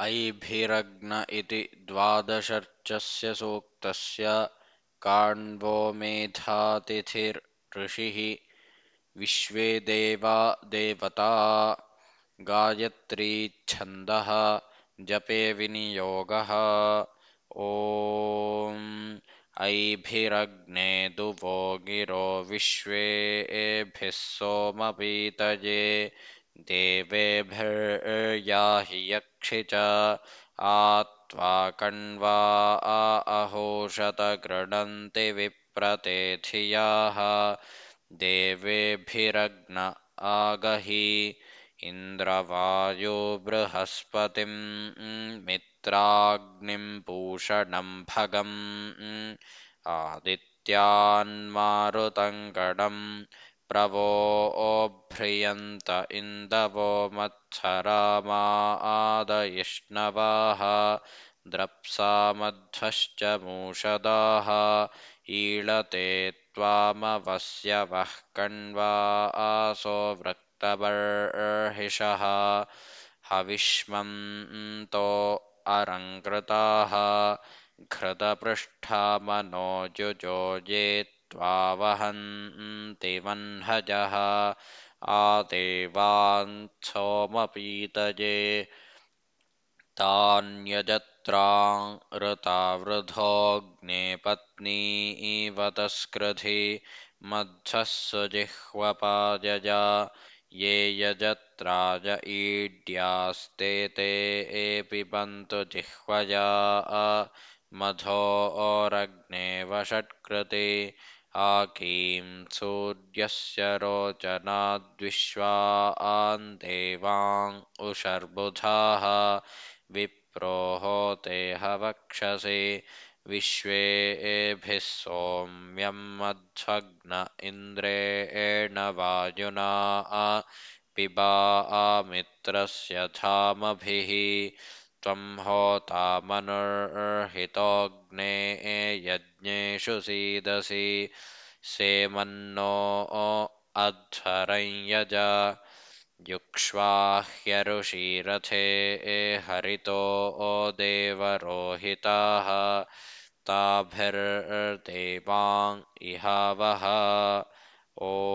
ऐभिरग्न इति द्वादशर्चस्य सूक्तस्य काण्वो मेधातिथिर्ऋषिः विश्वे देवा देवता गायत्रीच्छन्दः जपे विनियोगः। ॐ ऐभिरग्ने दुवो गिरो विश्वेभिः सोमपीतये देवेभिर्याहि यक्षि च आत्वा कण्वा अहोषत गृणन्ति विप्रते धियाः देवेभिरग्न आगहि इन्द्रवायो बृहस्पतिं मित्राग्निं पूषणं भगम् आदित्यान्मारुतङ्गणं प्रवोऽभ्रियन्त इन्दवो मत्सरामादयिष्णवाः द्रप्सामध्वश्च मूषदाः ईळते त्वामवस्यवः कण्वा आसो वृक्तबर्हिषः हविष्मन्तो अरङ्कृताः घृतपृष्ठामनो युजोजे त्वा वहन्ति वह्नजः आदेवान्सोमपीतये तान्यजत्राँ पत्नीवतस्कृधि मध्वः सुजिह्वपायजा ये यजत्राज ईड्यास्ते ते पिबन्तु जिह्वया मधोरग्ने वषट्कृते आकीं सूर्यस्य रोचनाद्विश्वान् देवाँ उषर्बुधाः विप्रो होते हवक्षसि विश्वेभिः सोम्यं मध्वग्न इन्द्रेण वायुना पिबा मित्रस्य धामभिः त्वं होता मनुर्हितोऽग्ने यज्ञेषु सीदसि। सेमन्नो अध्वरं यज। युक्ष्वाह्यरुषिरथे हरितो देवरोहिताः। ताभिर्देवाँ इहावः। ॐ